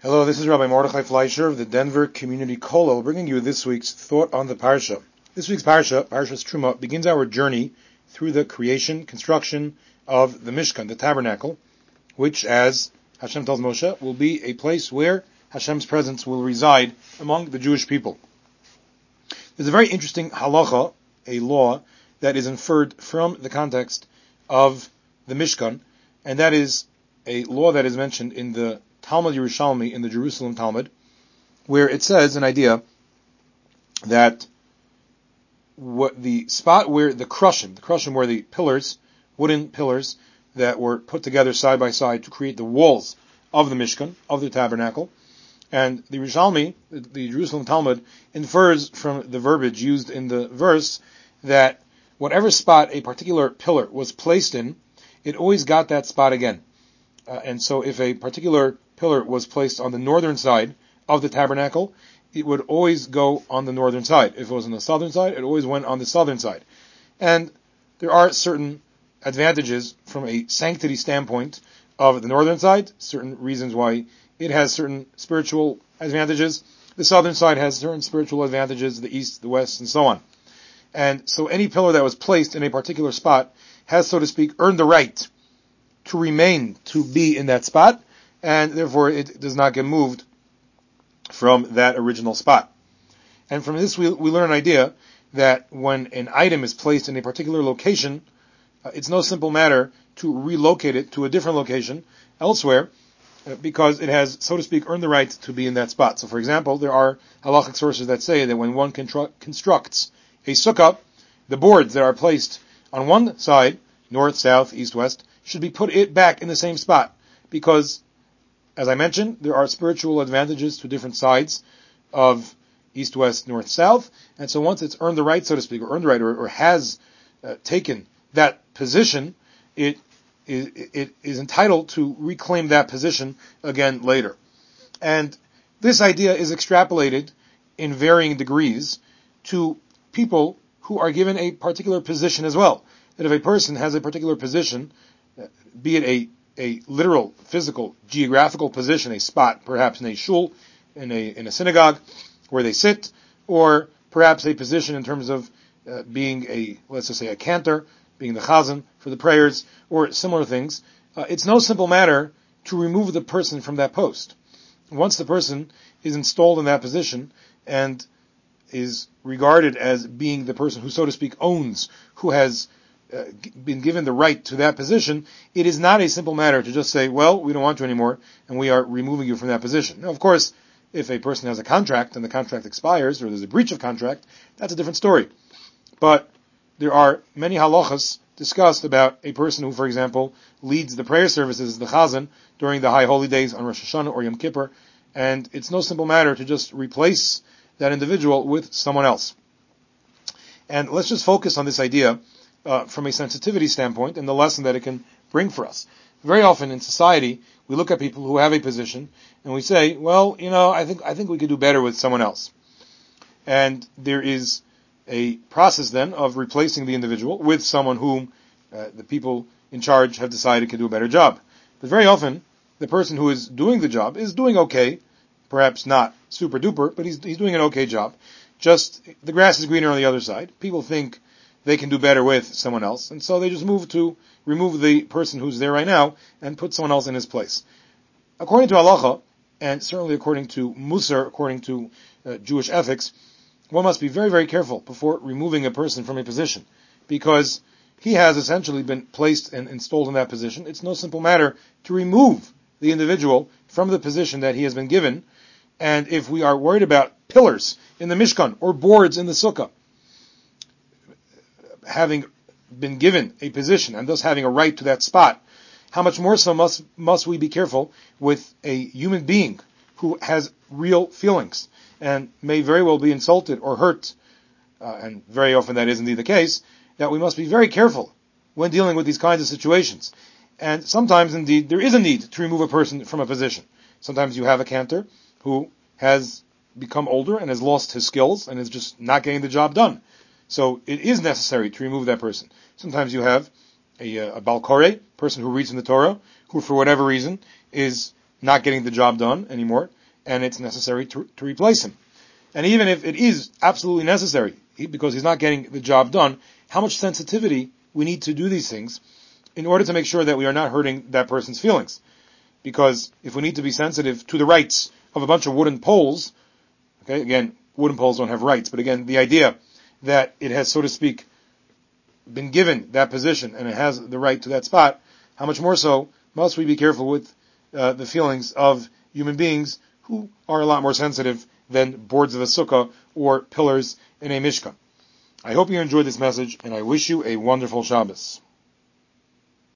Hello, this is Rabbi Mordechai Fleischer of the Denver Community Kollel, bringing you this week's thought on the Parsha. This week's Parsha, Parshas Truma, begins our journey through the creation, construction of the Mishkan, the tabernacle, which, as Hashem tells Moshe, will be a place where Hashem's presence will reside among the Jewish people. There's a very interesting halacha, a law, that is inferred from the context of the Mishkan, and that is a law that is mentioned in the Talmud Yerushalmi in the Jerusalem Talmud, where it says an idea that what the spot where the krushim, the krushim were the pillars, wooden pillars that were put together side by side to create the walls of the Mishkan, of the tabernacle, and the Yerushalmi, the, the Jerusalem Talmud, infers from the verbiage used in the verse that whatever spot a particular pillar was placed in, it always got that spot again. Uh, and so if a particular pillar was placed on the northern side of the tabernacle, it would always go on the northern side. If it was on the southern side, it always went on the southern side. And there are certain advantages from a sanctity standpoint of the northern side, certain reasons why it has certain spiritual advantages. The southern side has certain spiritual advantages, the east, the west, and so on. And so any pillar that was placed in a particular spot has, so to speak, earned the right to remain, to be in that spot, and therefore it does not get moved from that original spot. And from this we, we learn an idea that when an item is placed in a particular location, uh, it's no simple matter to relocate it to a different location elsewhere, uh, because it has, so to speak, earned the right to be in that spot. So for example, there are halachic sources that say that when one constru- constructs a sukkah, the boards that are placed on one side, north, south, east, west, should be put it back in the same spot, because as I mentioned, there are spiritual advantages to different sides of east, west, north, south, and so once it's earned the right, so to speak, or earned the right, or, or has uh, taken that position, it, is entitled to reclaim that position again later. And this idea is extrapolated in varying degrees to people who are given a particular position as well. That if a person has a particular position, uh, be it a a literal, physical, geographical position, a spot, perhaps in a shul, in a, in a synagogue, where they sit, or perhaps a position in terms of uh, being a, let's just say a cantor, being the chazan for the prayers, or similar things. Uh, it's no simple matter to remove the person from that post. Once the person is installed in that position and is regarded as being the person who, so to speak, owns, who has uh, been given the right to that position, it is not a simple matter to just say, well, we don't want you anymore, and we are removing you from that position. Now, of course, if a person has a contract and the contract expires, or there's a breach of contract, that's a different story. But there are many halachas discussed about a person who, for example, leads the prayer services, the chazan, during the high holy days on Rosh Hashanah or Yom Kippur, and it's no simple matter to just replace that individual with someone else. And let's just focus on this idea uh, from a sensitivity standpoint and the lesson that it can bring for us. Very often in society, we look at people who have a position and we say, well, you know, I think, I think we could do better with someone else. And there is a process then of replacing the individual with someone whom uh, the people in charge have decided can do a better job. But very often, the person who is doing the job is doing okay, perhaps not super duper, but he's, he's doing an okay job. Just, the grass is greener on the other side. People think they can do better with someone else. And so they just move to remove the person who's there right now and put someone else in his place. According to halacha, and certainly according to Musar, according to uh, Jewish ethics, one must be very, very careful before removing a person from a position. Because he has essentially been placed and installed in that position. It's no simple matter to remove the individual from the position that he has been given. And if we are worried about pillars in the Mishkan or boards in the Sukkah, having been given a position and thus having a right to that spot, how much more so must, must we be careful with a human being who has real feelings and may very well be insulted or hurt, uh, and very often that is indeed the case, that we must be very careful when dealing with these kinds of situations. And sometimes indeed there is a need to remove a person from a position. Sometimes you have a cantor who has become older and has lost his skills and is just not getting the job done. So it is necessary to remove that person. Sometimes you have a, uh, a Baal Koreh, person who reads in the Torah, who for whatever reason is not getting the job done anymore, and it's necessary to, to replace him. And even if it is absolutely necessary, because he's not getting the job done, how much sensitivity we need to do these things in order to make sure that we are not hurting that person's feelings. Because if we need to be sensitive to the rights of a bunch of wooden poles, okay, again, wooden poles don't have rights, but again, the idea that it has, so to speak, been given that position and it has the right to that spot, how much more so must we be careful with uh, the feelings of human beings who are a lot more sensitive than boards of a sukkah or pillars in a mishkan. I hope you enjoyed this message and I wish you a wonderful Shabbos.